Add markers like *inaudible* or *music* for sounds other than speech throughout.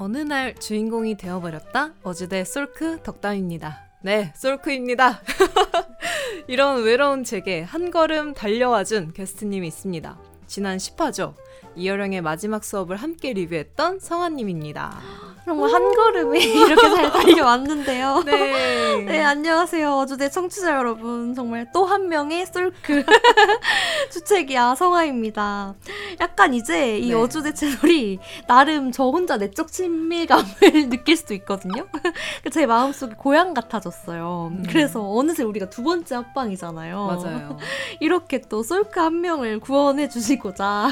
어느 날 주인공이 되어버렸다. 어주대 솔크 덕담입니다. 네, 솔크입니다. *laughs* 이런 외로운 제게 한 걸음 달려와준 게스트님이 있습니다. 지난 10화죠. 이여령의 마지막 수업을 함께 리뷰했던 성아님입니다. 정말 한 걸음에 이렇게 잘 달려왔는데요. 네. *laughs* 네, 안녕하세요. 어주대 청취자 여러분. 정말 또 한 명의 솔크 *laughs* 주책이야 성아입니다. 약간 이제 이 네. 어주대 채널이 나름 저 혼자 내적 친밀감을 *laughs* 느낄 수도 있거든요. 제 마음속에 고향 같아졌어요. 음. 그래서 어느새 우리가 두 번째 합방이잖아요. 맞아요. 이렇게 또 솔크 한 명을 구원해 주시고자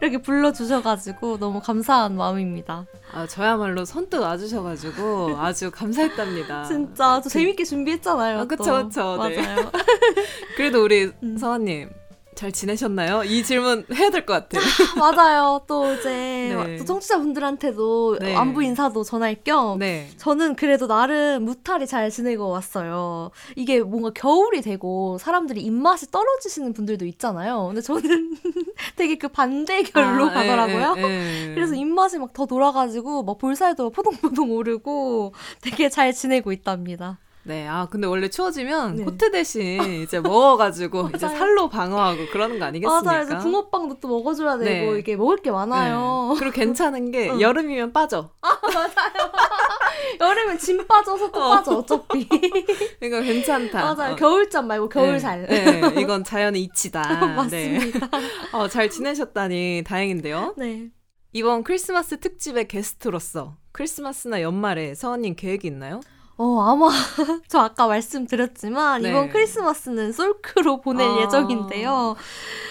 이렇게 불러 주셔가지고 너무 감사한 마음입니다. 아, 저야말로 선뜻 와주셔가지고 아주 감사했답니다. *laughs* 진짜 저 재밌게 준비했잖아요. 아, 그쵸, 또. 그쵸, 네. 맞아요. *laughs* 그래도 우리 음. 성아님 잘 지내셨나요? 이 질문 해야 될 것 같아요. *laughs* 맞아요. 또 이제 네. 또 청취자분들한테도 네. 안부 인사도 전할 겸 네. 저는 그래도 나름 무탈히 잘 지내고 왔어요. 이게 뭔가 겨울이 되고 사람들이 입맛이 떨어지시는 분들도 있잖아요. 근데 저는 *laughs* 되게 그 반대 결로 아, 가더라고요. 예, 예, 예. 그래서 입맛이 막 더 돌아가지고 막 볼살도 포동포동 오르고 되게 잘 지내고 있답니다. 네, 아 근데 원래 추워지면 네. 코트 대신 이제 먹어가지고 *laughs* 이제 맞아요. 살로 방어하고 그러는 거 아니겠습니까? 맞아요. 그래서 붕어빵도 또 먹어줘야 되고 네. 이게 먹을 게 많아요. 네. 그리고 괜찮은 게 응. 여름이면 빠져. *laughs* 여름엔 짐 빠져서 또 어. 빠져 어차피. *laughs* 그러니까 괜찮다. 맞아요. 어. 겨울잠 말고 겨울살. 네, 네, 이건 자연의 이치다. 맞습니다. 네. 어, 잘 지내셨다니 다행인데요. 네. 이번 크리스마스 특집의 게스트로서 크리스마스나 연말에 서원님 계획이 있나요? 어, 아마, *laughs* 저 아까 말씀드렸지만, 네. 이번 크리스마스는 솔크로 보낼 아. 예정인데요.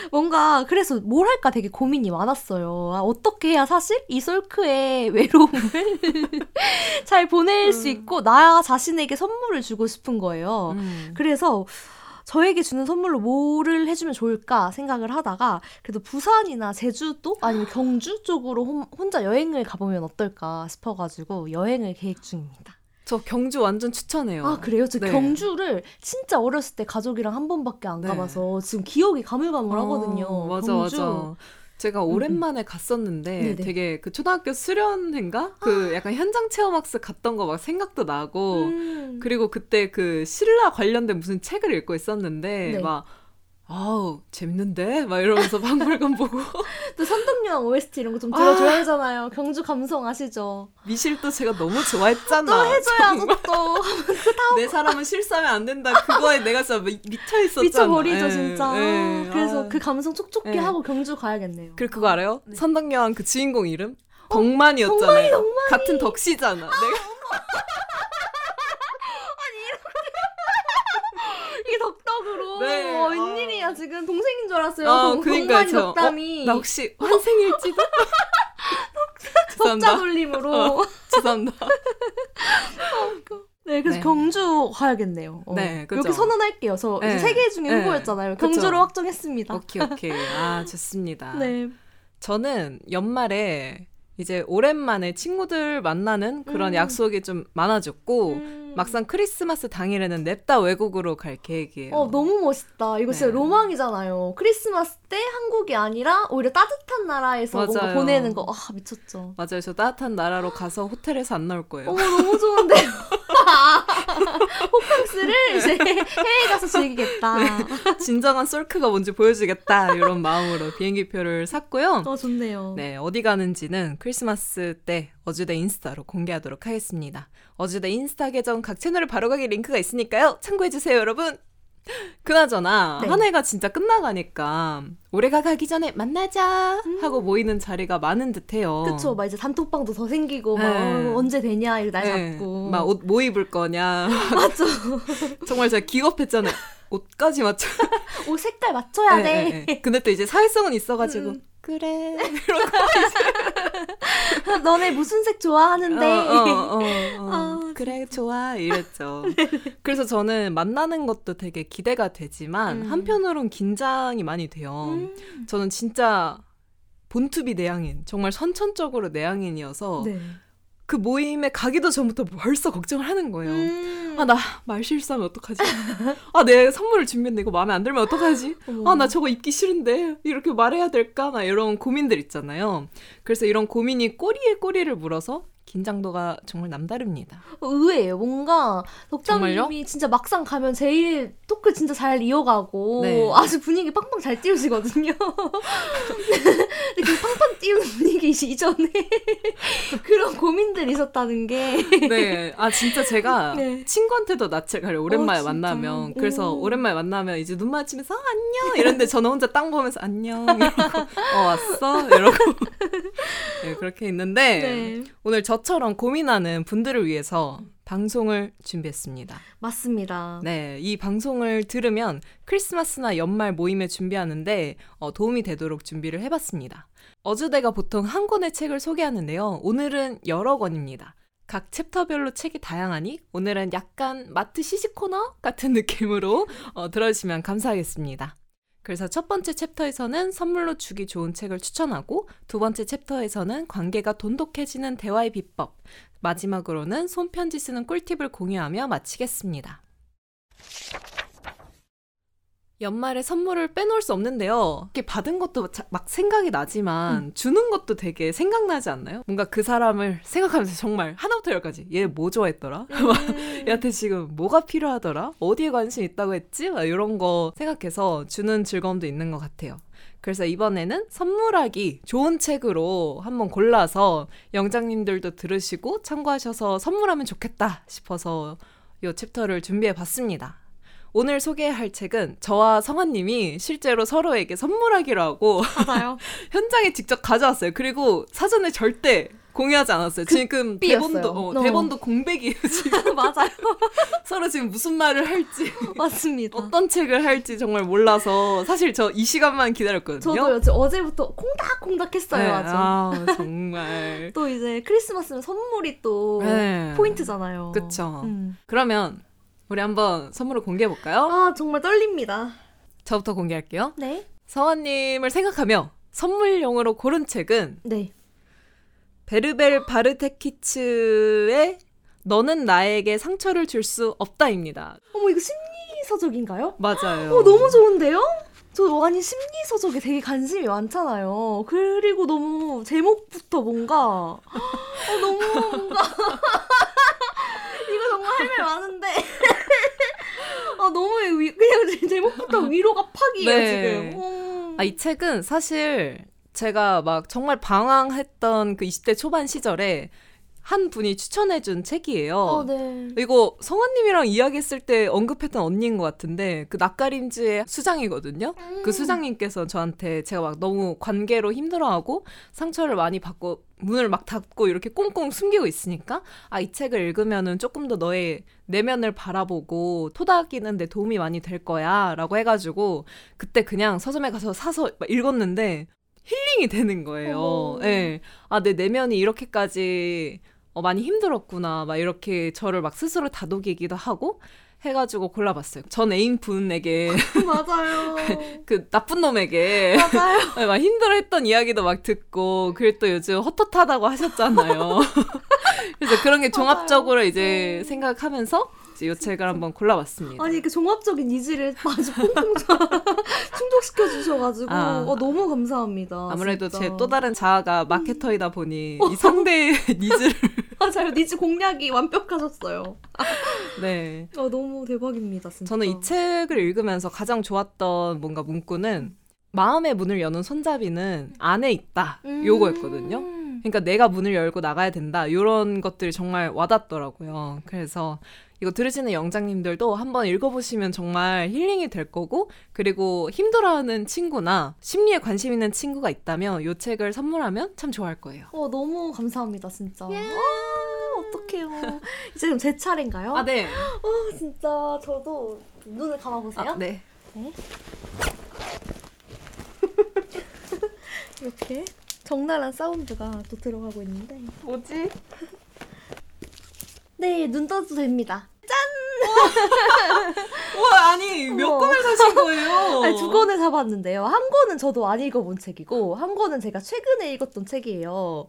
뭔가, 그래서 뭘 할까 되게 고민이 많았어요. 아, 어떻게 해야 사실 이 솔크의 *laughs* 외로움을 *laughs* 잘 보낼 수 음. 있고, 나 자신에게 선물을 주고 싶은 거예요. 음. 그래서, 저에게 주는 선물로 뭐를 해주면 좋을까 생각을 하다가 그래도 부산이나 제주도 아니면 경주 쪽으로 혼- 혼자 여행을 가보면 어떨까 싶어가지고 여행을 계획 중입니다. 저 경주 완전 추천해요. 아 그래요? 저 네. 경주를 진짜 어렸을 때 가족이랑 한 번밖에 안 네. 가봐서 지금 기억이 가물가물하거든요. 어, 맞아 경주. 맞아. 제가 오랜만에 갔었는데 네네. 되게 그 초등학교 수련회인가 그 약간 현장 체험학습 갔던 거 막 생각도 나고 음. 그리고 그때 그 신라 관련된 무슨 책을 읽고 있었는데 네. 막 아우 재밌는데 막 이러면서 *laughs* 박물관 보고 또 선덕여왕 OST 이런 거좀 아. 들어줘야 하잖아요. 경주 감성 아시죠? 미실도 제가 너무 좋아했잖아. 또 해줘야죠 또. 내 사람은 실수하면 안 된다. 그거에 내가 진짜 미- 미쳐 있었잖아. 미쳐버리죠 예, 진짜. 예. 그래서 아. 그 감성 촉촉히 예. 하고 경주 가야겠네요. 그리고 그거 알아요? 네. 선덕여왕 그 주인공 이름? 덕만이었잖아요. 덕만이, 같은 덕씨잖아. 내가 이게 덕덕으로 네, 어, 아. 웬일이야 지금 동생인 줄 알았어요. 아, 동-. 동만이 저, 덕담이 어, 나 혹시 환생일지도? *laughs* 덕자. 돌림으로. 어. 죄송합니다. 네, 그래서 네. 경주 가야겠네요. 어. 네, 그죠. 여기 선언할게요. 저 네. 세개 중에 네. 후보였잖아요. 그쵸. 경주로 확정했습니다. 오케이, 오케이. 아, 좋습니다. 네. 저는 연말에 이제 오랜만에 친구들 만나는 그런 음. 약속이 좀 많아졌고, 음. 막상 크리스마스 당일에는 냅다 외국으로 갈 계획이에요. 어, 너무 멋있다. 이거 진짜 네. 로망이잖아요. 크리스마스 때 한국이 아니라 오히려 따뜻한 나라에서 뭔가 맞아요. 보내는 거. 아, 미쳤죠. 맞아요. 저 따뜻한 나라로 가서 호텔에서 안 나올 거예요. 어머, 너무 좋은데요. *laughs* 호캉스를 이제 해외에 가서 즐기겠다. 진정한 솔크가 뭔지 보여주겠다. 이런 마음으로 비행기표를 샀고요. 어, 좋네요. 네, 어디 가는지는 크리스마스 때 어주대 인스타로 공개하도록 하겠습니다. 어주대 인스타 계정 각 채널을 바로 가기 링크가 있으니까요. 참고해주세요, 여러분. 그나저나 네. 한 해가 진짜 끝나가니까 올해가 가기 전에 만나자 하고 모이는 자리가 많은 듯해요. 음. 그쵸. 막 이제 단톡방도 더 생기고, 막 네. 어, 언제 되냐, 이거 날 네, 잡고. 막 옷 뭐 입을 거냐. *laughs* 맞죠. *laughs* 정말 제가 기겁했잖아요. 옷까지 맞춰. *laughs* 옷 색깔 맞춰야 네, 돼. 네, 네. 근데 또 이제 사회성은 있어가지고 음. 그래. *laughs* 너네 무슨 색 좋아하는데. 어, 어, 어, 어. 아, 그래 좋아 이랬죠. 그래서 저는 만나는 것도 되게 기대가 되지만 음. 한편으론 긴장이 많이 돼요. 음. 저는 진짜 본투비 내향인 정말 선천적으로 내향인이어서 네. 그 모임에 가기도 전부터 벌써 걱정을 하는 거예요. 음. 아, 나 말 실수하면 어떡하지? 아, 내 선물을 준비했는데 이거 마음에 안 들면 어떡하지? 아, 나 저거 입기 싫은데 이렇게 말해야 될까? 나 이런 고민들 있잖아요. 그래서 이런 고민이 꼬리에 꼬리를 물어서 긴장도가 정말 남다릅니다. 의외예요. 뭔가? 덕담님이 진짜 막상 가면 제일 토크 진짜 잘 이어가고 네. 아주 분위기 팡팡 잘 띄우시거든요. *laughs* 근데 그 팡팡 띄우는 분위기 이전에 *laughs* 그런 고민들이 있었다는 게 *laughs* 네. 아 진짜 제가 네. 친구한테도 낯을 가려 오랜만에 어? 만나면 그래서 오. 오랜만에 만나면 이제 눈 맞추면서 어, 안녕 이런데 저는 혼자 땅 보면서 안녕 이러고 어 왔어 이러고 네, 그렇게 있는데 네. 오늘 저 처럼 고민하는 분들을 위해서 방송을 준비했습니다. 맞습니다. 네, 이 방송을 들으면 크리스마스나 연말 모임에 준비하는데 어, 도움이 되도록 준비를 해봤습니다. 어즈대가 보통 한 권의 책을 소개하는데요. 오늘은 여러 권입니다. 각 챕터별로 책이 다양하니 오늘은 약간 마트 시식 코너 같은 느낌으로 어, 들어주시면 감사하겠습니다. 그래서 첫 번째 챕터에서는 선물로 주기 좋은 책을 추천하고 두 번째 챕터에서는 관계가 돈독해지는 대화의 비법, 마지막으로는 손편지 쓰는 꿀팁을 공유하며 마치겠습니다. 연말에 선물을 빼놓을 수 없는데요. 이렇게 받은 것도 자- 막 생각이 나지만 주는 것도 되게 생각나지 않나요? 뭔가 그 사람을 생각하면서 정말 하나부터 열까지 얘 뭐 좋아했더라? 음. 얘한테 지금 뭐가 필요하더라? 어디에 관심 있다고 했지? 막 이런 거 생각해서 주는 즐거움도 있는 것 같아요. 그래서 이번에는 선물하기 좋은 책으로 한번 골라서 영장님들도 들으시고 참고하셔서 선물하면 좋겠다 싶어서 이 챕터를 준비해 봤습니다. 오늘 소개할 책은 저와 성아님이 실제로 서로에게 선물하기로 하고. *laughs* 현장에 직접 가져왔어요. 그리고 사전에 절대 공유하지 않았어요. 지금. 대본도 어, 어. 대본도 공백이에요. *laughs* 지금 맞아요. *laughs* 서로 지금 무슨 말을 할지 맞습니다. 어떤 책을 할지 정말 몰라서 사실 저 이 시간만 기다렸거든요. 저도요. 저 어제부터 콩닥콩닥 했어요. 네, 아주. 아, 정말. 또 이제 크리스마스는 선물이 또 네. 포인트잖아요. 그쵸. 음. 그러면 우리 한번 선물을 공개해 볼까요? 아 정말 떨립니다. 저부터 공개할게요. 네. 서원님을 생각하며 선물용으로 고른 책은 네. 베르벨 바르테키츠의 너는 나에게 상처를 줄 수 없다입니다. 어머 이거 심리 서적인가요? 맞아요. 어 너무 좋은데요? 저 아니 심리 서적에 되게 관심이 많잖아요. 그리고 너무 제목부터 뭔가 어, 너무 뭔가 *laughs* 이거 정말 할 말 많은데 *laughs* 아 너무 위, 그냥 제목부터 위로가 팍이에요 네. 지금. 음. 아, 이 책은 사실 제가 막 정말 방황했던 그 20대 초반 시절에 한 분이 추천해준 책이에요. 어, 네. 이거 성환님이랑 이야기했을 때 언급했던 언니인 것 같은데 그 낯가림즈의 수장이거든요. 음. 그 수장님께서 저한테 제가 막 너무 관계로 힘들어하고 상처를 많이 받고 문을 막 닫고 이렇게 꽁꽁 숨기고 있으니까 아 이 책을 읽으면은 조금 더 너의 내면을 바라보고 토닥이는 데 도움이 많이 될 거야라고 해가지고 그때 그냥 서점에 가서 사서 막 읽었는데 힐링이 되는 거예요. 예. 아, 내 내면이 이렇게까지 어, 많이 힘들었구나. 막 이렇게 저를 막 스스로 다독이기도 하고 해가지고 골라봤어요. 전 애인 분에게 맞아요. *laughs* 그 나쁜 놈에게 맞아요. 막 힘들어했던 이야기도 막 듣고 그리고 또 요즘 헛헛하다고 하셨잖아요. *laughs* 그래서 그런 게 종합적으로 이제 음. 생각하면서 이 책을 한번 골라봤습니다. 아니 그 종합적인 needs를 아주 펑펑 *laughs* 충족시켜 주셔가지고 아. 어, 너무 감사합니다. 아무래도. 제 또 다른 자아가 마케터이다 보니 이 상대의 *laughs* *laughs* needs를 맞아요 니즈 공략이 완벽하셨어요. 네. 어, 너무 대박입니다 진짜. 저는 이 책을 읽으면서 가장 좋았던 뭔가 문구는 마음의 문을 여는 손잡이는 안에 있다. 음. 요거였거든요. 그러니까 내가 문을 열고 나가야 된다. 요런 것들이 정말 와닿더라고요. 그래서 이거 들으시는 영장님들도 한번 읽어보시면 정말 힐링이 될 거고, 그리고 힘들어하는 친구나 심리에 관심 있는 친구가 있다면 이 책을 선물하면 참 좋아할 거예요. 어 너무 감사합니다 진짜. 와 어떡해요. 이제 그럼 제 차례인가요? 아, 네. 어, 진짜 저도 눈을 감아보세요. 아, 네. *laughs* 이렇게 적나라한 사운드가 또 들어가고 있는데. 뭐지? *laughs* 네, 눈 떠도 됩니다. *laughs* 우와, 아니, 몇 어머. 권을 사신 거예요? *laughs* 아니, 두 권을 사봤는데요. 한 권은 저도 안 읽어본 책이고, 한 권은 제가 최근에 읽었던 책이에요.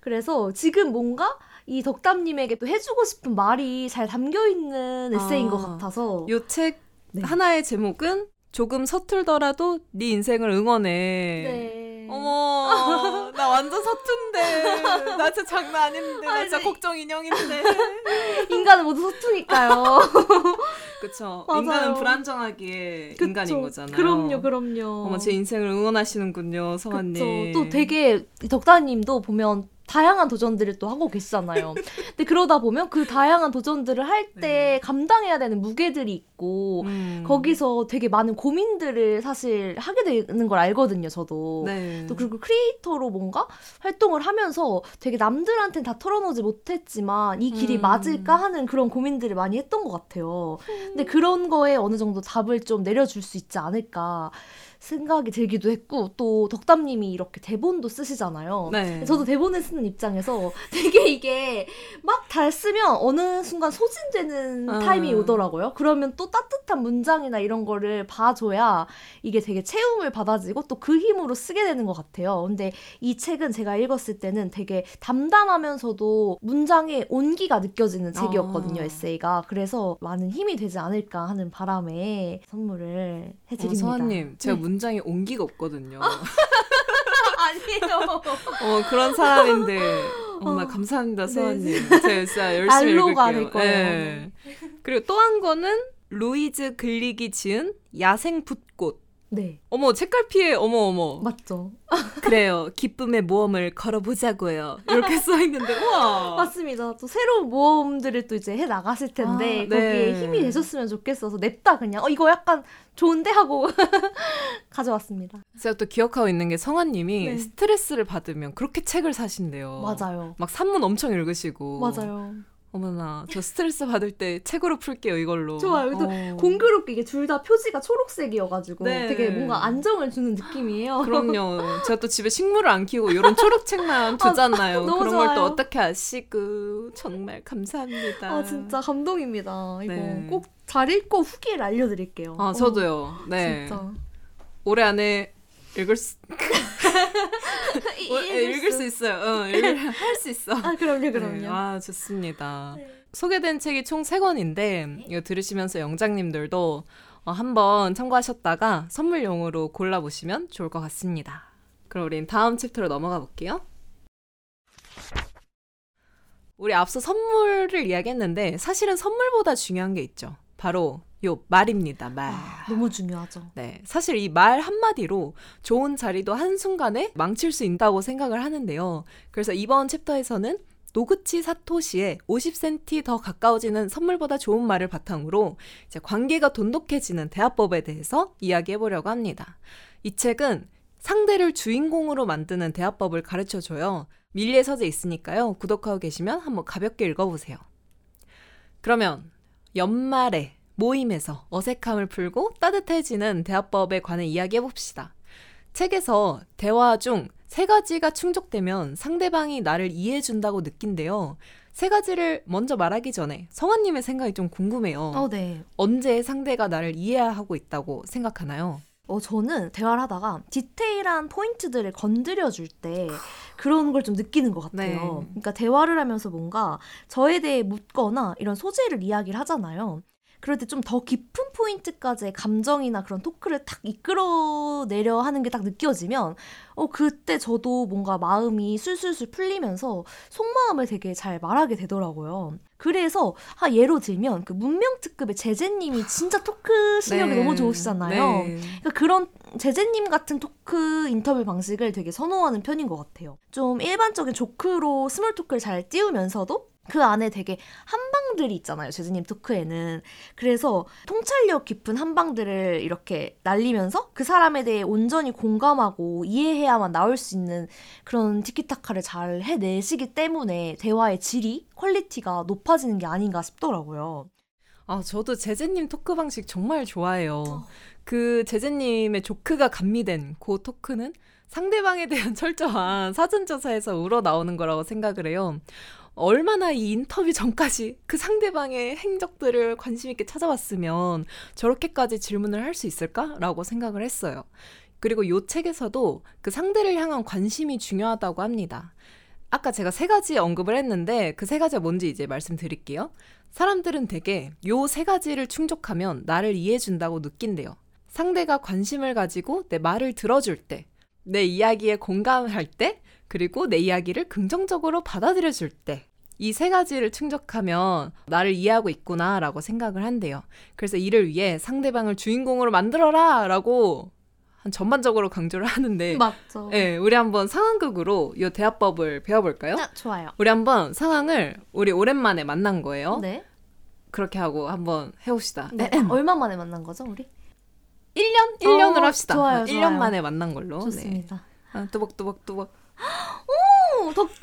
그래서 지금 뭔가 이 덕담님에게 또 해주고 싶은 말이 잘 담겨 있는 에세이인 아. 것 같아서. 요책 네. 하나의 제목은 조금 서툴더라도 네 인생을 응원해. 네. 어머, 나나 완전 서툰데. 나 진짜 장난 아닌데. 나 진짜. 걱정 인형인데. 인간은 모두 서투니까요. *laughs* 그쵸. 맞아요. 인간은 불안정하기에 인간인 그쵸. 거잖아요. 그럼요, 그럼요. 어머, 제 인생을 응원하시는군요, 성아님. 또 되게 이 덕다님도 보면 다양한 도전들을 또 하고 계시잖아요. *laughs* 근데 그러다 보면 그 다양한 도전들을 할때 네. 감당해야 되는 무게들이 있고 음. 거기서 되게 많은 고민들을 사실 하게 되는 걸 알거든요, 저도. 네. 또 그리고 크리에이터로 뭔가 활동을 하면서 되게 남들한테는 다 털어놓지 못했지만 이 길이 음. 맞을까 하는 그런 고민들을 많이 했던 것 같아요. 근데 그런 거에 어느 정도 답을 좀 내려줄 수 있지 않을까 생각이 들기도 했고 또 덕담님이 이렇게 대본도 쓰시잖아요. 네. 저도 대본을 쓰는 입장에서 *laughs* 되게 이게 막 잘 쓰면 어느 순간 소진되는 아. 타임이 오더라고요. 그러면 또 따뜻한 문장이나 이런 거를 봐줘야 이게 되게 채움을 받아지고 또 그 힘으로 쓰게 되는 것 같아요. 근데 이 책은 제가 읽었을 때는 되게 담담하면서도 문장의 온기가 느껴지는 책이었거든요, 아. 에세이가. 그래서 많은 힘이 되지 않을까 하는 바람에 선물을 어, 해드립니다. 성아님, 제가 네. 문장에 온기가 없거든요. *laughs* 아니에요. 어, 그런 사람인데. *laughs* 정말 어. 감사합니다, 네. 성아님. 제가 열심히 난로가 읽을게요. 될 거예요. 네. 그리고 또 한 거는 루이즈 글릭이 지은 야생 붓꽃. 네, 어머, 책갈피에 어머 어머. 맞죠. 그래요. 기쁨의 모험을 걸어보자고요. 이렇게 *laughs* 써 있는데 우와. 맞습니다. 또 새로운 모험들을 또 이제 해 나가실 텐데 아, 거기에 네. 힘이 되셨으면 좋겠어서 냅다 그냥 어 이거 약간 좋은데 하고 *laughs* 가져왔습니다. 제가 또 기억하고 있는 게 성아님이 네. 스트레스를 받으면 그렇게 책을 사신대요. 맞아요. 막 산문 엄청 읽으시고. 맞아요. 어머나, 저 스트레스 받을 때 책으로 풀게요, 이걸로. 좋아요. 또 어. 공교롭게 이게 둘 다 표지가 초록색이어가지고 네. 되게 뭔가 안정을 주는 느낌이에요. 그럼요. 제가 또 집에 식물을 안 키우고 이런 초록책만 두잖아요. 너무 그런 걸 또. 어떻게 아시고 정말 감사합니다. 아 진짜 감동입니다. 이거 네. 꼭잘 읽고 후기를 알려드릴게요. 아, 어, 저도요. 네. 진짜. 올해 안에 읽을 수, *laughs* 이- 올- 예, 읽을 수 있어요. 어, *laughs* 할 수 있어. 아 그럼요, 그럼요. 네, 아, 좋습니다. 네. 소개된 책이 총 3권인데 이거 들으시면서 영장님들도 어, 한번 참고하셨다가 선물용으로 골라보시면 좋을 것 같습니다. 그럼 우린 다음 챕터로 넘어가 볼게요. 우리 앞서 선물을 이야기했는데 사실은 선물보다 중요한 게 있죠. 바로 요 말입니다. 말. 아, 너무 중요하죠. 네. 사실 이 말 한마디로 좋은 자리도 한순간에 망칠 수 있다고 생각을 하는데요. 그래서 이번 챕터에서는 노그치 사토시의 50cm 더 가까워지는 선물보다 좋은 말을 바탕으로 이제 관계가 돈독해지는 대화법에 대해서 이야기해 보려고 합니다. 이 책은 상대를 주인공으로 만드는 대화법을 가르쳐 줘요. 밀리에 서재 있으니까요. 구독하고 계시면 한번 가볍게 읽어보세요. 그러면 연말에 모임에서 어색함을 풀고 따뜻해지는 대화법에 관해 이야기해 봅시다. 책에서 대화 중 세 가지가 충족되면 상대방이 나를 이해해 준다고 느낀대요. 세 가지를 먼저 말하기 전에 성아님의 생각이 좀 궁금해요. 어, 네. 언제 상대가 나를 이해하고 있다고 생각하나요? 어, 저는 대화를 하다가 디테일한 포인트들을 건드려 줄 때 그런 걸 좀 느끼는 것 같아요. 네. 그러니까 대화를 하면서 뭔가 저에 대해 묻거나 이런 소재를 이야기를 하잖아요. 그럴 때 좀 더 깊은 포인트까지의 감정이나 그런 토크를 탁 이끌어내려 하는 게 딱 느껴지면 어 그때 저도 뭔가 마음이 술술술 풀리면서 속마음을 되게 잘 말하게 되더라고요. 그래서 아 예로 들면 그 문명 특급의 재재님이 진짜 토크 실력이 네. 너무 좋으시잖아요. 네. 그러니까 그런 재재님 같은 토크 인터뷰 방식을 되게 선호하는 편인 것 같아요. 좀 일반적인 조크로 small talk를 잘 띄우면서도 그 안에 되게 한방들이 있잖아요. 재재님 토크에는. 그래서 통찰력 깊은 한방들을 이렇게 날리면서 그 사람에 대해 온전히 공감하고 이해해야만 나올 수 있는 그런 티키타카를 잘 해내시기 때문에 대화의 질이, quality가 높아지는 게 아닌가 싶더라고요. 아, 저도 재재님 토크 방식 정말 좋아해요. 그 재재님의 조크가 가미된 그 토크는 상대방에 대한 *laughs* 철저한 사전조사에서 우러나오는 거라고 생각을 해요. 얼마나 이 인터뷰 전까지 그 상대방의 행적들을 관심 있게 찾아봤으면 저렇게까지 질문을 할 수 있을까라고 생각을 했어요. 그리고 요 책에서도 그 상대를 향한 관심이 중요하다고 합니다. 아까 제가 세 가지 언급을 했는데 그 세 가지가 뭔지 이제 말씀드릴게요. 사람들은 되게 요 세 가지를 충족하면 나를 이해해준다고 느낀대요. 상대가 관심을 가지고 내 말을 들어줄 때, 내 이야기에 공감할 때, 그리고 내 이야기를 긍정적으로 받아들여 줄 때. 이 세 가지를 충족하면 나를 이해하고 있구나라고 생각을 한대요. 그래서 이를 위해 상대방을 주인공으로 만들어라! 라고 한 전반적으로 강조를 하는데. *laughs* 맞죠. 네, 우리 한번 상황극으로 이 대화법을 배워볼까요? 아, 좋아요. 우리 한번 상황을 우리 오랜만에 만난 거예요. 네. 그렇게 하고 한번 해봅시다. 네. 얼마 만에 만난 거죠, 우리? 1년? 1년으로 어, 합시다. 좋아요, 1년 좋아요. 만에 만난 걸로. 좋습니다. 네. 아, 뚜벅뚜벅뚜벅. 오, 덕다!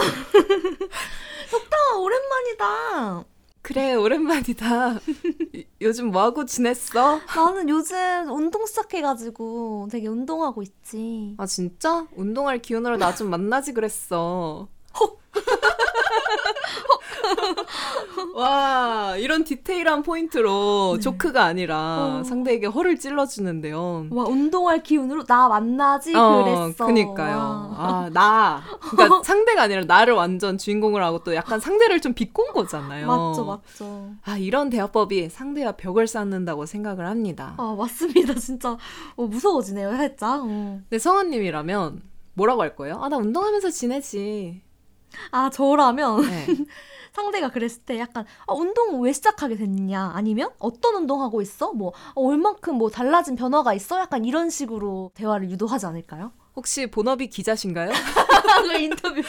*laughs* 덕다, 오랜만이다. 그래, 오랜만이다. 요- 요즘 뭐하고 지냈어? 나는 요즘 운동 시작해가지고 되게 운동하고 있지. 아, 진짜? 운동할 기운으로 나 좀 만나지 그랬어. 와, 이런 디테일한 포인트로 조크가 아니라 어. 상대에게 허를 찔러주는데요. 와, 운동할 기운으로 나 만나지 어, 그랬어. 그니까요. 와. 아, 나. 그러니까 *laughs* 상대가 아니라 나를 완전 주인공을 하고 또 약간 상대를 좀 비꼰 거잖아요. 맞죠, 맞죠. 아, 이런 대화법이 상대와 벽을 쌓는다고 생각을 합니다. 아, 맞습니다. 진짜 어, 무서워지네요, 살짝. 어. 근데 성원님이라면 뭐라고 할 거예요? 아, 나 운동하면서 지내지. 아, 저라면 네. *laughs* 상대가 그랬을 때 약간 아, 운동 왜 시작하게 됐냐? 아니면 어떤 운동 하고 있어? 뭐 어, 얼만큼 뭐 달라진 변화가 있어? 약간 이런 식으로 대화를 유도하지 않을까요? 혹시 본업이 기자신가요? *laughs* 그 인터뷰.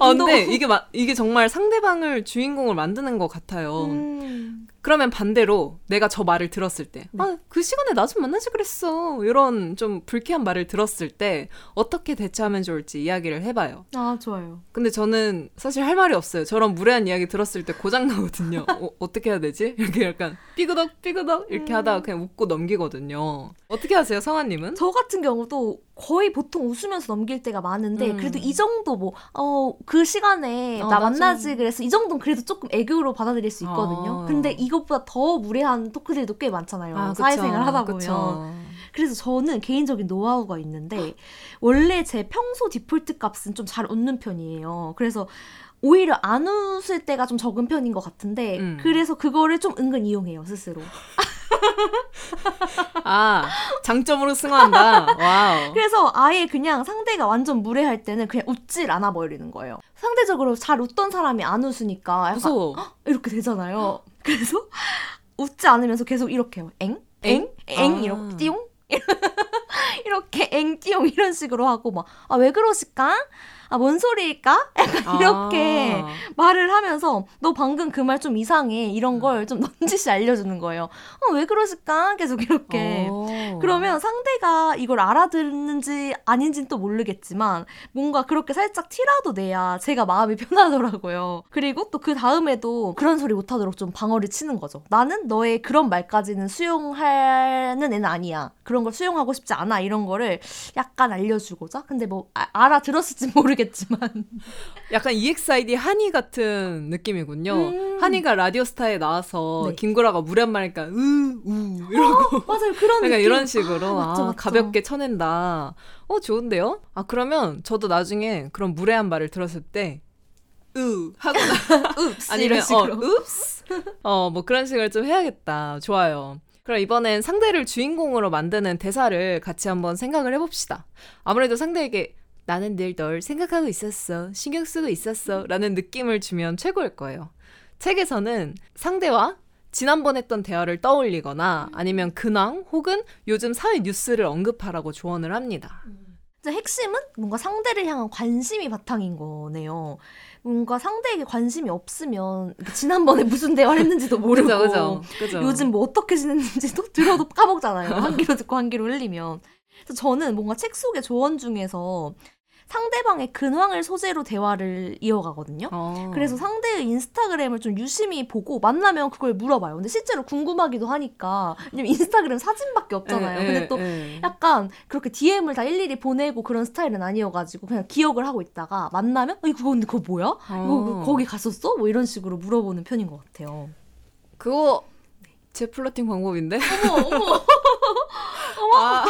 아, 운동- 근데 이게, 마, 이게 정말 상대방을 주인공을 만드는 것 같아요. 음. 그러면 반대로 내가 저 말을 들었을 때, 네. 아, 그 시간에 나 좀 만나지 그랬어. 이런 좀 불쾌한 말을 들었을 때 어떻게 대처하면 좋을지 이야기를 해봐요. 아, 좋아요. 근데 저는 사실 할 말이 없어요. 저런 무례한 이야기 들었을 때 고장나거든요. *laughs* 어, 어떻게 해야 되지? 이렇게 약간 삐그덕 삐그덕 이렇게 음. 하다가 그냥 웃고 넘기거든요. 어떻게 하세요, 성아님은? 저 같은 경우도 거의 보통 웃으면서 넘길 때가 많은데 음. 그래도 이 정도 뭐 어 그 시간에 어, 나나 만나지 좀- 그래서 이 정도는 그래도 조금 애교로 받아들일 수 있거든요. 어. 근데 이 것보다 더 무례한 토크들도 꽤 많잖아요. 아. 사회생활 하다 보면. 그쵸. 그래서 저는 개인적인 노하우가 있는데 원래 제 평소 디폴트 값은 좀 잘 웃는 편이에요. 그래서 오히려 안 웃을 때가 좀 적은 편인 것 같은데 음. 그래서 그거를 좀 은근 이용해요 스스로. *laughs* *laughs* 아, 장점으로 승화한다. 와우. 그래서 아예 그냥 상대가 완전 무례할 때는 그냥 웃질 않아 버리는 거예요. 상대적으로 잘 웃던 사람이 안 웃으니까 약간 무서워. 이렇게 되잖아요. 그래서 웃지 않으면서 계속 이렇게 해요. 엥? 엥? 엥? 엥? 아. 이렇게 띠용? *laughs* 이렇게 엥 띠용 이런 식으로 하고 막 아 왜 그러실까? 아 뭔 소리일까? *laughs* 약간 이렇게 아. 말을 하면서 너 방금 그 말 좀 이상해 이런 걸 좀 넌지시 알려주는 거예요. 어 왜 그러실까? 계속 이렇게. 어. 그러면 상대가 이걸 알아듣는지 아닌지는 또 모르겠지만 뭔가 그렇게 살짝 티라도 내야 제가 마음이 *laughs* 편하더라고요. 그리고 또 그 다음에도 그런 소리 못하도록 좀 방어를 치는 거죠. 나는 너의 그런 말까지는 수용하는 애는 아니야. 그런 걸 수용하고 싶지 않아. 이런 거를 약간 알려주고자. 근데 뭐 아- 알아들었을지 *laughs* 모르겠 지만. *laughs* 약간 EXID 한이 같은 느낌이군요. 음. 한이가 라디오스타에 나와서 네. 김구라가 무례한 말하니까 으, 우 이러고 맞아요. 그런 느낌. 이런 식으로 맞죠, 아, 맞죠. 가볍게 쳐낸다. 어 좋은데요? 아 그러면 저도 나중에 그런 무례한 말을 들었을 때으 하고 *laughs* 읍스 아니면. 어 읍스 어뭐 그런 식으로 좀 해야겠다. 좋아요. 그럼 이번엔 상대를 주인공으로 만드는 대사를 같이 한번 생각을 해봅시다. 아무래도 상대에게 나는 늘 널 생각하고 있었어. 신경 쓰고 있었어. 라는 느낌을 주면 최고일 거예요. 책에서는 상대와 지난번 했던 대화를 떠올리거나 아니면 근황 혹은 요즘 사회 뉴스를 언급하라고 조언을 합니다. 핵심은 뭔가 상대를 향한 관심이 바탕인 거네요. 뭔가 상대에게 관심이 없으면 지난번에 무슨 대화를 했는지도 모르고 그죠, 그죠, 그죠. 요즘 뭐 어떻게 지냈는지도 *laughs* 들어도 까먹잖아요. 한 귀로 듣고 한 귀로 흘리면. 그래서 저는 뭔가 책 속의 조언 중에서 상대방의 근황을 소재로 대화를 이어가거든요. 어. 그래서 상대의 인스타그램을 좀 유심히 보고 만나면 그걸 물어봐요. 근데 실제로 궁금하기도 하니까 왜냐면 인스타그램 사진밖에 없잖아요. 에, 근데 에, 또 에. 약간 그렇게 DM을 다 일일이 보내고 그런 스타일은 아니어가지고 그냥 기억을 하고 있다가 만나면 어, 이거 근데 그거 뭐야? 이거 어. 거기 갔었어? 뭐 이런 식으로 물어보는 편인 것 같아요. 그거 제 flirting 방법인데? 어머 어머 *laughs* 아,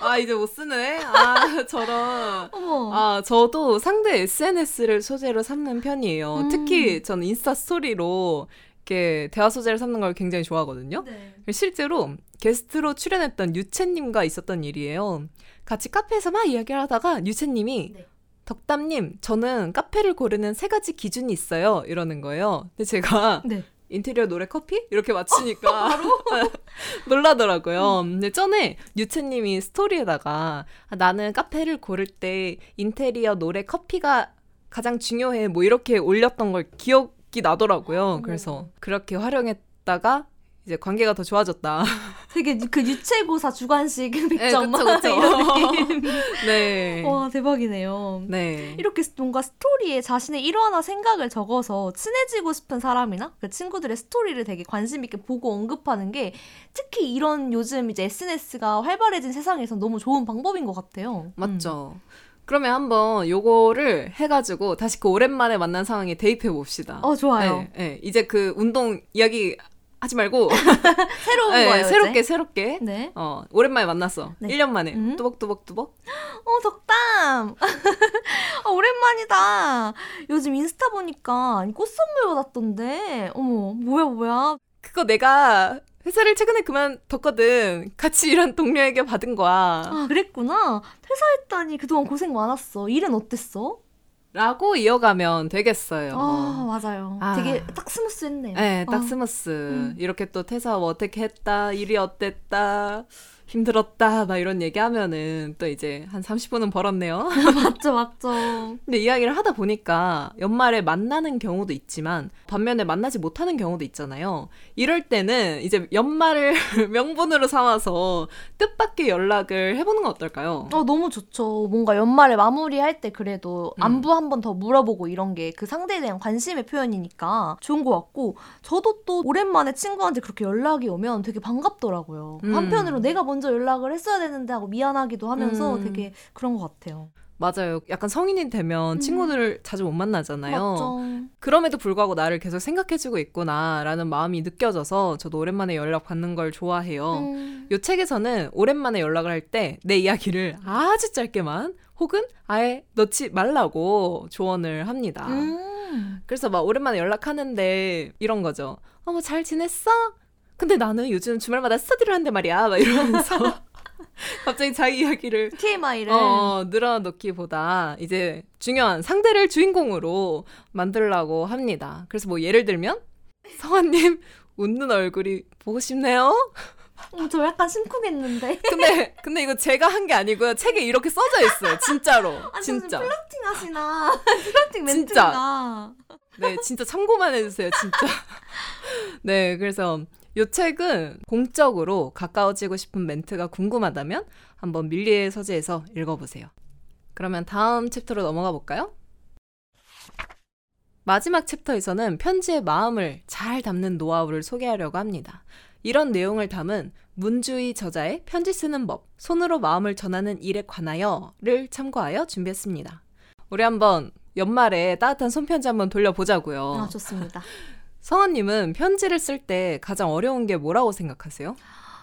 아 이제 못 쓰네. 아 *laughs* 저런. 어머. 아 저도 상대 SNS를 소재로 삼는 편이에요. 음. 특히 저는 인스타 스토리로 이렇게 대화 소재를 삼는 걸 굉장히 좋아하거든요. 네. 실제로 게스트로 출연했던 유채님과 있었던 일이에요. 같이 카페에서 막 이야기를 하다가 유채님이 네. 덕담님, 저는 카페를 고르는 세 가지 기준이 있어요. 이러는 거예요. 근데 제가 네. 인테리어 노래 커피? 이렇게 맞추니까 *laughs* 놀라더라고요. 근데 전에 유채님이 스토리에다가 아, 나는 카페를 고를 때 인테리어 노래 커피가 가장 중요해 뭐 이렇게 올렸던 걸 기억이 나더라고요. 그래서 그렇게 활용했다가 이제 관계가 더 좋아졌다. *laughs* 되게 그 유채고사 주관식 네, 백점 그쵸, 그쵸. *laughs* 이런 *laughs* 느낌. 네. 와 대박이네요. 네. 이렇게 뭔가 스토리에 자신의 일화나 생각을 적어서 친해지고 싶은 사람이나 그 친구들의 스토리를 되게 관심 있게 보고 언급하는 게 특히 이런 요즘 이제 SNS가 활발해진 세상에서 너무 좋은 방법인 것 같아요. 맞죠. 그러면 한번 요거를 해가지고 다시 그 오랜만에 만난 상황에 대입해 봅시다. 어 좋아요. 네, 네. 이제 그 운동 이야기 하지 말고 *laughs* 새로운 네, 거예요. 새롭게 이제? 새롭게 네. 어 오랜만에 만났어. 네. 1년 만에 음. 뚜벅뚜벅뚜벅. 어 덕담. 어, *laughs* 오랜만이다. 요즘 인스타 보니까 꽃 선물 받았던데. 어머 뭐야 뭐야. 그거 내가 회사를 최근에 그만뒀거든. 같이 일한 동료에게 받은 거야. 아 그랬구나. 퇴사했다니 그동안 고생 많았어. 일은 어땠어? 라고 이어가면 되겠어요. 아 맞아요. 아. 되게 딱 smooth했네요. 네, 딱 어. smooth. 음. 이렇게 또 퇴사 뭐 어떻게 했다, 일이 어땠다, 힘들었다, 막 이런 얘기하면은 또 이제 한 30분은 벌었네요. *laughs* 맞죠 맞죠. 근데 이야기를 하다 보니까 연말에 만나는 경우도 있지만 반면에 만나지 못하는 경우도 있잖아요. 이럴 때는 이제 연말을 *laughs* 명분으로 삼아서 뜻밖의 연락을 해보는 건 어떨까요? 어 너무 좋죠. 뭔가 연말에 마무리할 때 그래도 음. 안부 한 번 더 물어보고 이런 게 그 상대에 대한 관심의 표현이니까 좋은 것 같고 저도 또 오랜만에 친구한테 그렇게 연락이 오면 되게 반갑더라고요. 음. 한편으로 내가 먼저 연락을 했어야 되는데 하고 미안하기도 하면서 음. 되게 그런 것 같아요. 맞아요. 약간 성인이 되면 음. 친구들을 자주 못 만나잖아요. 맞죠. 그럼에도 불구하고 나를 계속 생각해주고 있구나라는 마음이 느껴져서 저도 오랜만에 연락 받는 걸 좋아해요. 음. 요 책에서는 오랜만에 연락을 할 때 내 이야기를 아주 짧게만 혹은 아예 넣지 말라고 조언을 합니다. 음. 그래서 막 오랜만에 연락하는데 이런 거죠. 어머 잘 지냈어? 근데 나는 요즘 주말마다 스터디를 한대 말이야. 막 이러면서 *laughs* 갑자기 자기 이야기를 TMI를 어, 늘어놓기보다 이제 중요한 상대를 주인공으로 만들라고 합니다. 그래서 뭐 예를 들면 성아님 웃는 얼굴이 보고 싶네요. 어, 저 약간 심쿵했는데. 근데 근데 이거 제가 한 게 아니고요. 책에 이렇게 써져 있어요. 진짜로. 저 진짜. 플러팅 하시나. *laughs* 플러팅 진짜. 멘트가. 네, 진짜 참고만 해주세요. 진짜. 네, 그래서 이 책은 공적으로 가까워지고 싶은 멘트가 궁금하다면 한번 밀리의 서재에서 읽어보세요. 그러면 다음 챕터로 넘어가 볼까요? 마지막 챕터에서는 편지의 마음을 잘 담는 노하우를 소개하려고 합니다. 이런 내용을 담은 문주희 저자의 편지 쓰는 법, 손으로 마음을 전하는 일에 관하여를 참고하여 준비했습니다. 우리 한번 연말에 따뜻한 손편지 한번 돌려보자고요. 아, 좋습니다. *laughs* 성아님은 편지를 쓸 때 가장 어려운 게 뭐라고 생각하세요?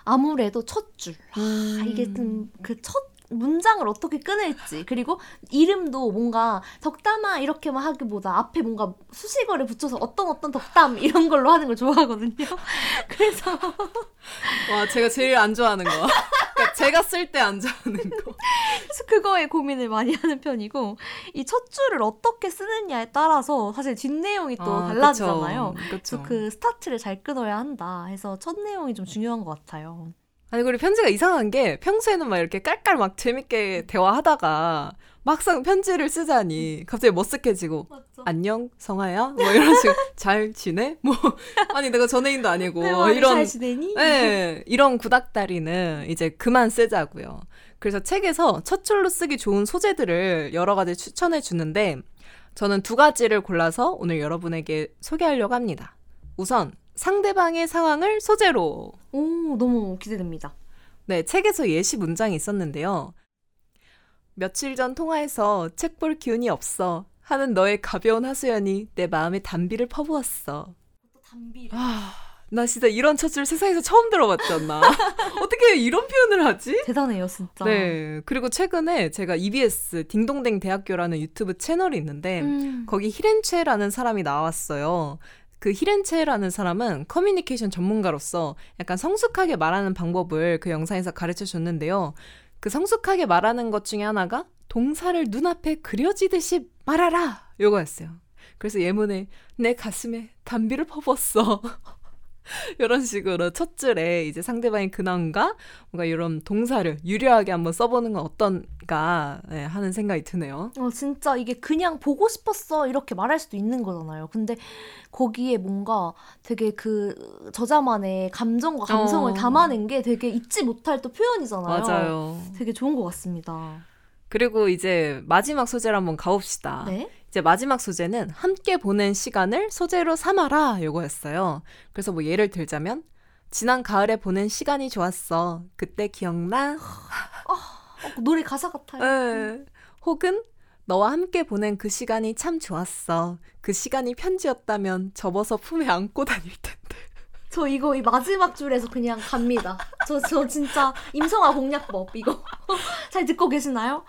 아무래도 첫 줄. 아, 이게 좀그첫 문장을 어떻게 끊을지 그리고 이름도 뭔가 덕담아 이렇게만 하기보다 앞에 뭔가 수식어를 붙여서 어떤 어떤 덕담 이런 걸로 하는 걸 좋아하거든요. *laughs* 그래서 와, 제가 제일 안 좋아하는 거. *laughs* 제가 쓸 때안 좋아하는 거. 그래서 그거에 고민을 많이 하는 편이고 이 첫 줄을 어떻게 쓰느냐에 따라서 사실 뒷 내용이 또 아, 달라지잖아요. 그쵸. 그래서. 그 스타트를 잘 끊어야 한다 해서 첫 내용이 좀 중요한 것 같아요. 아니, 그리고 편지가 이상한 게 평소에는 막 이렇게 깔깔 막 재밌게 대화하다가 막상 편지를 쓰자니 갑자기 머쓱해지고 맞죠. 안녕 성아야 뭐 이런 식으로 *laughs* 잘 지내 뭐 아니 내가 전애인도 아니고 이런 이런 잘 지내니? 네, 이런 구닥다리는 이제 그만 쓰자고요. 그래서 책에서 첫 줄로 쓰기 좋은 소재들을 여러 가지 추천해 주는데 저는 두 가지를 골라서 오늘 여러분에게 소개하려고 합니다. 우선 상대방의 상황을 소재로 오 너무 기대됩니다. 네, 책에서 예시 문장이 있었는데요. 며칠 전 통화에서 책 볼 기운이 없어 하는 너의 가벼운 하소연이 내 마음에 단비를 퍼부었어. 또 담비. 아, 나 진짜 이런 첫줄 세상에서 처음 들어봤지 않나? *laughs* 어떻게 이런 표현을 하지? 대단해요 진짜. 네. 그리고 최근에 제가 EBS 딩동댕 대학교라는 유튜브 채널이 있는데 음. 거기 히렌체라는 사람이 나왔어요. 그 히렌체라는 사람은 커뮤니케이션 전문가로서 약간 성숙하게 말하는 방법을 그 영상에서 가르쳐 줬는데요. 그 성숙하게 말하는 것 중에 하나가 동사를 눈앞에 그려지듯이 말하라! 요거였어요. 그래서 예문에 내 가슴에 담비를 퍼부었어. *laughs* *laughs* 이런 식으로 첫 줄에 이제 상대방의 근황과 뭔가 이런 동사를 유려하게 한번 써보는 건 어떤가 네, 하는 생각이 드네요. 어, 진짜 이게 그냥 보고 싶었어 이렇게 말할 수도 있는 거잖아요. 근데 거기에 뭔가 되게 그 저자만의 감정과 감성을 어. 담아낸 게 되게 잊지 못할 또 표현이잖아요. 맞아요. 되게 좋은 것 같습니다. 그리고 이제 마지막 소재를 한번 가봅시다. 네? 이제 마지막 소재는 함께 보낸 시간을 소재로 삼아라 요거였어요. 그래서 뭐 예를 들자면 지난 가을에 보낸 시간이 좋았어. 그때 기억나? 어, 어, 노래 가사 같아요. 네. 혹은 너와 함께 보낸 그 시간이 참 좋았어. 그 시간이 편지였다면 접어서 품에 안고 다닐 텐데. 저 이거 이 마지막 줄에서 그냥 갑니다. 저, 저 진짜 임성아 공략법 이거 *laughs* 잘 듣고 계시나요?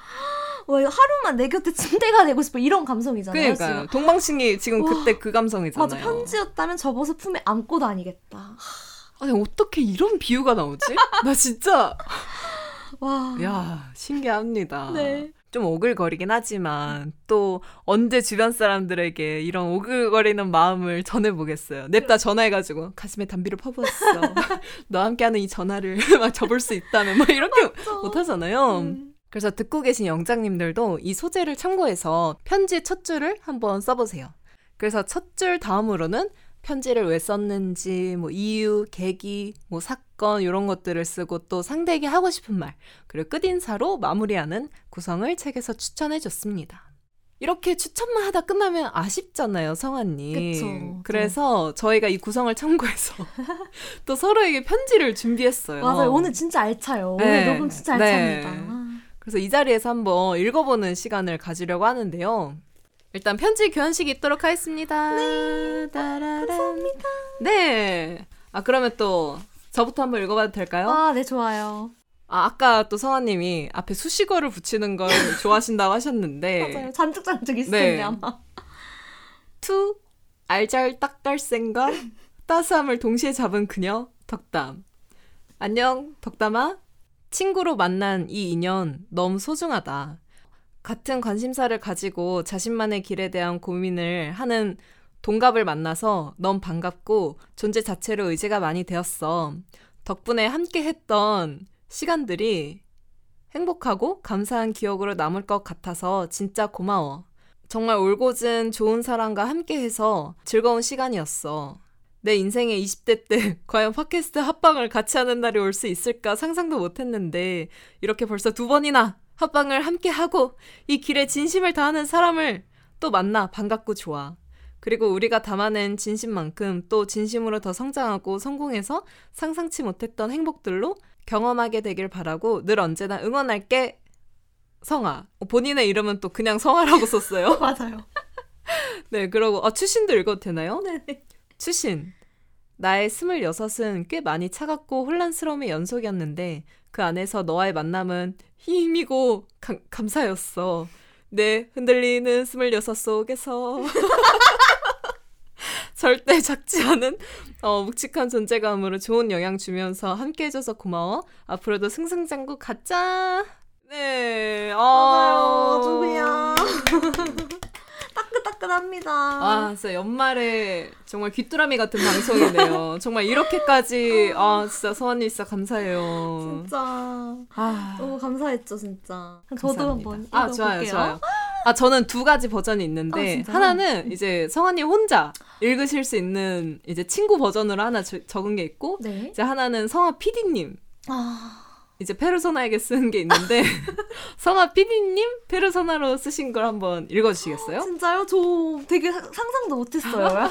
와, 하루만 내 곁에 침대가 되고 싶어 이런 감성이잖아요. 그러니까요. 동방신기 지금 어, 그때 그 감성이잖아요. 맞아 편지였다면 접어서 품에 안고 다니겠다. 아니 어떻게 이런 비유가 나오지? 나 진짜 *laughs* 와. 야 신기합니다. 네. 좀 오글거리긴 하지만 또 언제 주변 사람들에게 이런 오글거리는 마음을 전해보겠어요. 냅다 전화해가지고 가슴에 담비를 퍼부었어. *laughs* 너와 함께하는 이 전화를 *laughs* 막 접을 수 있다면 막 이렇게 못하잖아요. 음. 그래서 듣고 계신 영장님들도 이 소재를 참고해서 편지 첫 줄을 한번 써보세요. 그래서 첫 줄 다음으로는 편지를 왜 썼는지, 뭐 이유, 계기, 뭐 사건 이런 것들을 쓰고 또 상대에게 하고 싶은 말, 그리고 끝인사로 마무리하는 구성을 책에서 추천해 줬습니다. 이렇게 추천만 하다 끝나면 아쉽잖아요, 성아님. 그쵸. 그래서 저희가 이 구성을 참고해서 *laughs* 또 서로에게 편지를 준비했어요. 맞아요. 오늘 진짜 알차요. 오늘 네. 녹음 진짜 알차입니다. 네. 그래서 이 자리에서 한번 읽어보는 시간을 가지려고 하는데요. 일단 편지 교환식이 있도록 하겠습니다. 네. 따라란. 감사합니다. 네. 아 그러면 또 저부터 한번 읽어봐도 될까요? 아, 네 좋아요. 아, 아까 또 성아님이 앞에 수식어를 붙이는 걸 *laughs* 좋아하신다고 하셨는데 맞아요. 잔뜩잔뜩 있을 네. 텐데 아마. To 알잘딱깔센과 따스함을 동시에 잡은 그녀 덕담. 안녕 덕담아. 친구로 만난 이 인연 너무 소중하다. 같은 관심사를 가지고 자신만의 길에 대한 고민을 하는 동갑을 만나서 너무 반갑고 존재 자체로 의지가 많이 되었어. 덕분에 함께 했던 시간들이 행복하고 감사한 기억으로 남을 것 같아서 진짜 고마워. 정말 올곧은 좋은 사람과 함께 해서 즐거운 시간이었어. 내 인생의 20대 때 *laughs* 과연 팟캐스트 합방을 같이 하는 날이 올 수 있을까 상상도 못 했는데 이렇게 벌써 두 번이나 합방을 함께 하고 이 길에 진심을 다하는 사람을 또 만나 반갑고 좋아. 그리고 우리가 담아낸 진심만큼 또 진심으로 더 성장하고 성공해서 상상치 못했던 행복들로 경험하게 되길 바라고 늘 언제나 응원할게. 성아. 본인의 이름은 또 그냥 성아라고 썼어요. *laughs* 맞아요. 네, 그러고 아 추신도 읽어도 되나요? 네. 추신. 나의 스물여섯은 꽤 많이 차갑고 혼란스러움의 연속이었는데 그 안에서 너와의 만남은 힘이고 가, 감사였어. 내 흔들리는 스물여섯 속에서 *laughs* 절대 작지 않은 어, 묵직한 존재감으로 좋은 영향 주면서 함께 해줘서 고마워. 앞으로도 승승장구 갖자. 네. 어... 맞아요. 누구야. *laughs* 따끈따끈합니다. 아, 진짜 연말에 정말 귀뚜라미 같은 방송이네요. *laughs* 정말 이렇게까지 아, 진짜 서원님 진짜 감사해요. 진짜. 아. 너무 감사했죠, 진짜. 저도 한번 아, 좋아요, 좋아요. 아, 저는 두 가지 버전이 있는데 아, 하나는 이제 성아님 혼자 읽으실 수 있는 이제 친구 버전으로 하나 저, 적은 게 있고 네. 이제 하나는 성아 PD님. 아. 이제 페르소나에게 쓰는 게 있는데 *laughs* 성아 PD님 페르소나로 쓰신 걸 한번 읽어주시겠어요? 진짜요? 저 되게 상상도 못했어요.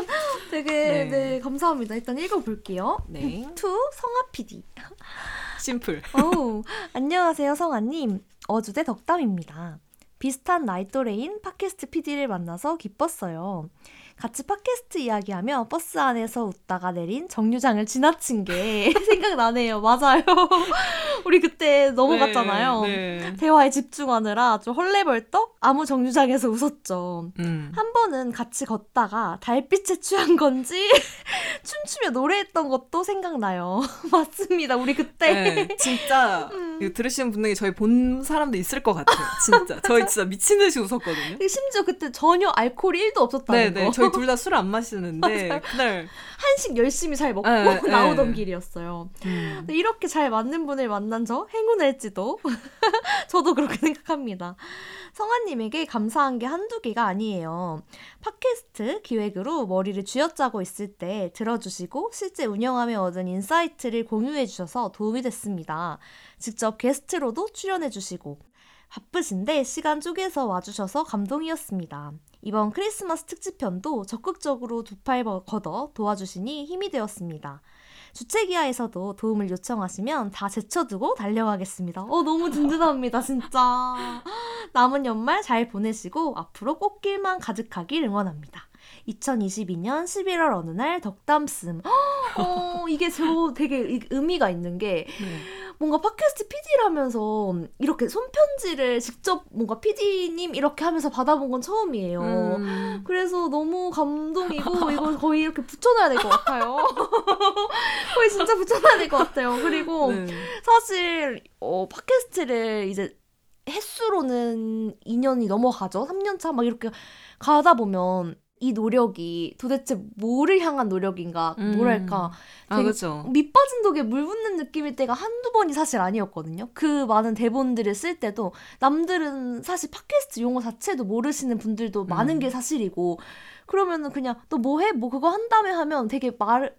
*laughs* 되게 네. 네. 감사합니다. 일단 읽어볼게요. 네. To 성아 PD. 심플. *laughs* 오, 안녕하세요 성아님. 어주대 덕담입니다. 비슷한 나이 또래인 팟캐스트 PD를 만나서 기뻤어요. 같이 팟캐스트 이야기하며 버스 안에서 웃다가 내린 정류장을 지나친 게 *laughs* 생각나네요. 맞아요. *laughs* 우리 그때 넘어갔잖아요. 네, 네. 대화에 집중하느라 좀 헐레벌떡 아무 정류장에서 웃었죠. 음. 한 번은 같이 걷다가 달빛에 취한 건지 *laughs* 춤추며 노래했던 것도 생각나요. 맞습니다. 우리 그때 네, 진짜 음. 들으시는 분들이 저희 본 사람도 있을 것 같아요. 진짜 저희 진짜 미친 듯이 웃었거든요. 심지어 그때 전혀 알코올이 1도 없었다는 네, 거. 저희 둘 다 술 안 마시는데 *laughs* 그날 한식 열심히 잘 먹고 네, *laughs* 나오던 네. 길이었어요. 음. 이렇게 잘 맞는 분을 만난 저 행운일지도 *laughs* 저도 그렇게 생각합니다. 성아님에게 감사한 게 한두 개가 아니에요. 팟캐스트 기획으로 머리를 쥐어짜고 있을 때 들어주시고 실제 운영하며 얻은 insight를 공유해 주셔서 도움이 됐습니다. 직접 게스트로도 출연해 주시고 바쁘신데 시간 쪼개서 와주셔서 감동이었습니다. 이번 크리스마스 특집편도 적극적으로 두 팔 걷어 도와주시니 힘이 되었습니다. 주책이하에서도 도움을 요청하시면 다 제쳐두고 달려가겠습니다. 어, 너무 든든합니다, 진짜. *laughs* 남은 연말 잘 보내시고 앞으로 꽃길만 가득하길 응원합니다. 2022년 11월 어느 날 덕담씀. *gasps* 어, 이게 저 되게 의미가 있는 게 네. 뭔가 팟캐스트 PD라면서 이렇게 손편지를 직접 뭔가 PD님 이렇게 하면서 받아본 건 처음이에요. 음. 그래서 너무 감동이고 이거 거의 이렇게 붙여놔야 될 것 같아요. *laughs* 거의 진짜 붙여놔야 될 것 같아요. 그리고 네. 사실 어, 팟캐스트를 이제 횟수로는 2년이 넘어가죠. 3년 차 막 이렇게 가다 보면 이 노력이 도대체 뭐를 향한 노력인가 음. 뭐랄까 아, 그렇죠. 밑빠진 독에 물 붓는 느낌일 때가 한두 번이 사실 아니었거든요. 그 많은 대본들을 쓸 때도 남들은 사실 팟캐스트 용어 자체도 모르시는 분들도 음. 많은 게 사실이고 그러면은 그냥 너 뭐 해? 뭐 그거 한 다음에 하면 되게 말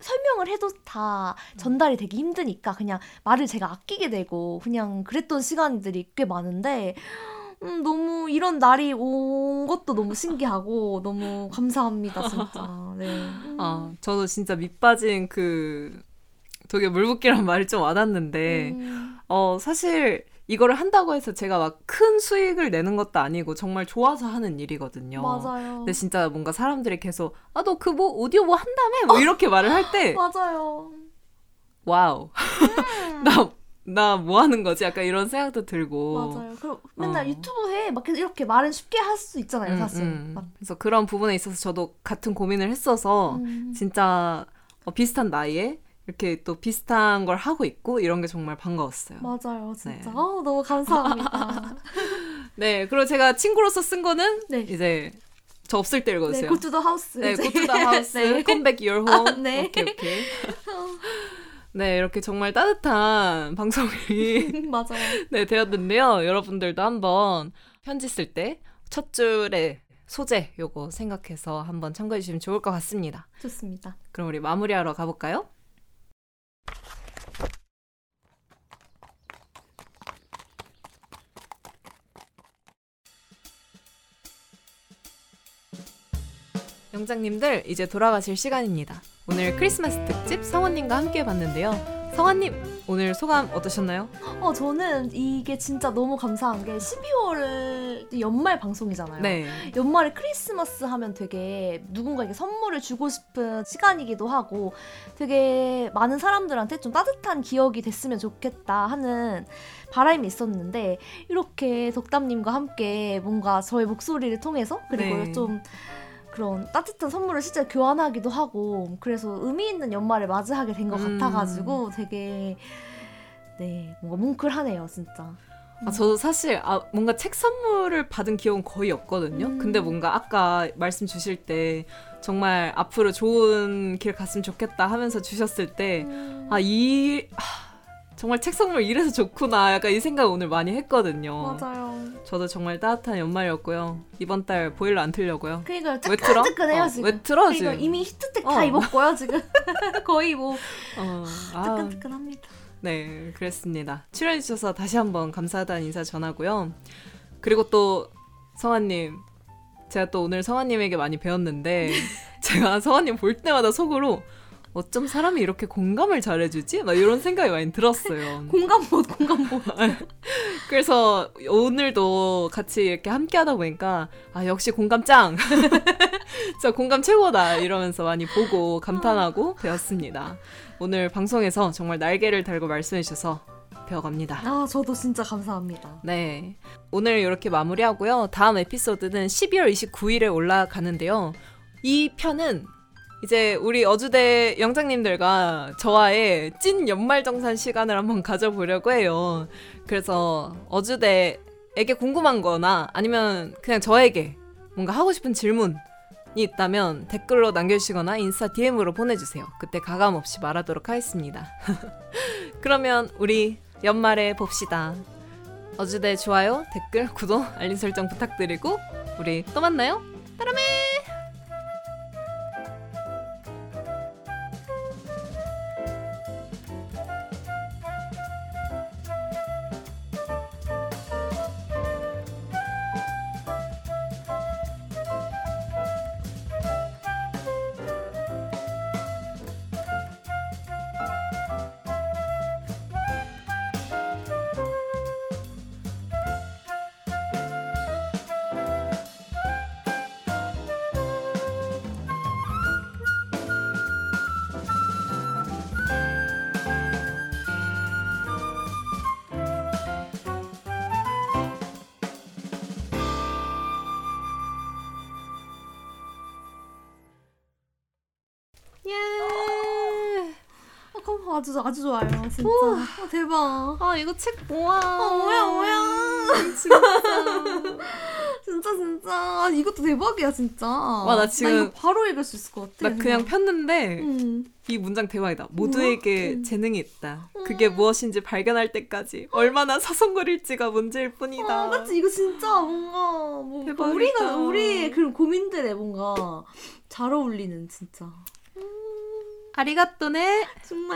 설명을 해도 다 전달이 되기 힘드니까 그냥 말을 제가 아끼게 되고 그냥 그랬던 시간들이 꽤 많은데 음, 너무 이런 날이 온 것도 너무 신기하고 너무 감사합니다, 진짜. 네. 아, 저도 진짜 밑빠진 그 되게 물붓기란 말이 좀 와닿는데, 음. 어, 사실 이거를 한다고 해서 제가 막 큰 수익을 내는 것도 아니고 정말 좋아서 하는 일이거든요. 맞아요. 근데 진짜 뭔가 사람들이 계속 아 너 그 뭐 오디오 뭐 한다며 뭐 이렇게 말을 할 때 *laughs* 맞아요. wow. 음. *laughs* 나 나 뭐 하는 거지? 약간 이런 생각도 들고. 맞아요. 그럼 맨날 어. 유튜브 해. 막 이렇게 말은 쉽게 할 수 있잖아요, 음, 사실. 음, 음. 그래서 그런 부분에 있어서 저도 같은 고민을 했어서 음. 진짜 어, 비슷한 나이에 이렇게 또 비슷한 걸 하고 있고 이런 게 정말 반가웠어요. 맞아요, 진짜. 네. 어, 너무 감사합니다. *laughs* 네, 그리고 제가 친구로서 쓴 거는 네. 이제 저 없을 때 읽어주세요. 네, 고투더 하우스. 네, 고투더 하우스. *laughs* 네. 컴백 유얼 홈. 네. 오케이, 오케이. *laughs* 네, 이렇게 정말 따뜻한 *laughs* 방송이 *laughs* 맞아요. 네, 되었는데요. 여러분들도 한번 편지 쓸 때 첫 줄에 소재 요거 생각해서 한번 참고해 주시면 좋을 것 같습니다. 좋습니다. 그럼 우리 마무리하러 가볼까요? 영장님들 이제 돌아가실 시간입니다. 오늘 크리스마스 특집 성원님과 함께 봤는데요. 성원님 오늘 소감 어떠셨나요? 어 저는 이게 진짜 너무 감사한 게 12월 연말 방송이잖아요. 네. 연말에 크리스마스 하면 되게 누군가에게 선물을 주고 싶은 시간이기도 하고 되게 많은 사람들한테 좀 따뜻한 기억이 됐으면 좋겠다 하는 바람이 있었는데 이렇게 덕담님과 함께 뭔가 저의 목소리를 통해서 그리고 네. 좀 그런 따뜻한 선물을 실제 교환하기도 하고 그래서 의미 있는 연말을 맞이하게 된것 음. 같아가지고 되게 네 뭔가 뭉클하네요 진짜. 아, 저도 사실 아, 뭔가 책 선물을 받은 기억은 거의 없거든요. 음. 근데 뭔가 아까 말씀 주실 때 정말 앞으로 좋은 길 갔으면 좋겠다 하면서 주셨을 때 음. 아 이 정말 책 선물 이래서 좋구나 약간 이 생각 오늘 많이 했거든요. 맞아요. 저도 정말 따뜻한 연말이었고요. 이번 달 보일러 안 틀려고요. 그니까 뜨끈뜨끈해요 어, 지금. 왜 틀어 지금? 이미 히트텍 어. 다 입었고요 지금. *laughs* 거의 뭐 어, 뜨끈뜨끈합니다. 네, 그랬습니다. 출연해 주셔서 다시 한번 감사하다는 인사 전하고요. 그리고 또 성아님, 제가 또 오늘 성아님에게 많이 배웠는데 *laughs* 제가 성아님 볼 때마다 속으로 어쩜 사람이 이렇게 공감을 잘해주지? 막 이런 생각이 많이 들었어요. *laughs* 공감봇, 공감봇. *laughs* 그래서 오늘도 같이 이렇게 함께 하다 보니까, 아, 역시 공감 짱! *laughs* 진짜 공감 최고다 이러면서 많이 보고 감탄하고 배웠습니다. 오늘 방송에서 정말 날개를 달고 말씀해 주셔서 배워갑니다. 아, 저도 진짜 감사합니다. 네. 오늘 이렇게 마무리하고요. 다음 에피소드는 12월 29일에 올라가는데요. 이 편은 이제 우리 어주대 영장님들과 저와의 찐 연말정산 시간을 한번 가져보려고 해요. 그래서 어주대에게 궁금한 거나 아니면 그냥 저에게 뭔가 하고 싶은 질문이 있다면 댓글로 남겨주시거나 인스타 DM으로 보내주세요. 그때 가감 없이 말하도록 하겠습니다. *laughs* 그러면 우리 연말에 봅시다. 어주대 좋아요, 댓글, 구독, 알림 설정 부탁드리고 우리 또 만나요. 따라메! 아, 컴 아주 아주 좋아요. 진짜. 아, 대박. 아 이거 책 뭐야? 아, 뭐야 뭐야. *laughs* 진짜. 진짜 진짜. 아, 이것도 대박이야 진짜. 와나 지금- 이거 바로 읽을 수 있을 것 같아. 나 그냥 폈는데 음. 이 문장 대박이다. 모두에게 음. 재능이 있다. 그게 무엇인지 발견할 때까지 얼마나 사성거릴지가 문제일 뿐이다. 아, 맞지 이거 진짜 뭔가 뭐 대박이다. 우리가 우리의 그런 고민들에 뭔가 잘 어울리는 진짜. 아리가또네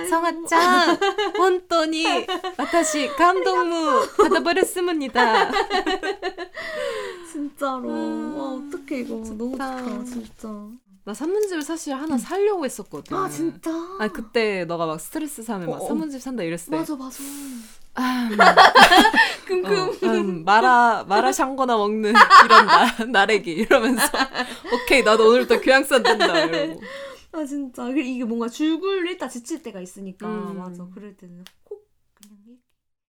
성아짱 혼돈이 와타시 감동무 받아버렸습니다. *laughs* 진짜로. 음. 와 어떡해 이거 너무 좋다. 좋다 진짜. 나 산문집을 사실 하나 사려고 했었거든. 아 진짜. 아 그때 너가 막 스트레스 사면 막 어, 어. 산문집 산다 이랬을 때 맞아 맞아. 아, 음, 끔끔. *laughs* 어, 음, 마라 마라 샹거나 먹는 이런 나, 나래기 이러면서 *laughs* 오케이 나도 오늘부터 교양산 된다 이러고 아 진짜. 그리고 이게 뭔가 줄글 읽다 지칠 때가 있으니까 음. 맞아. 그럴 때는.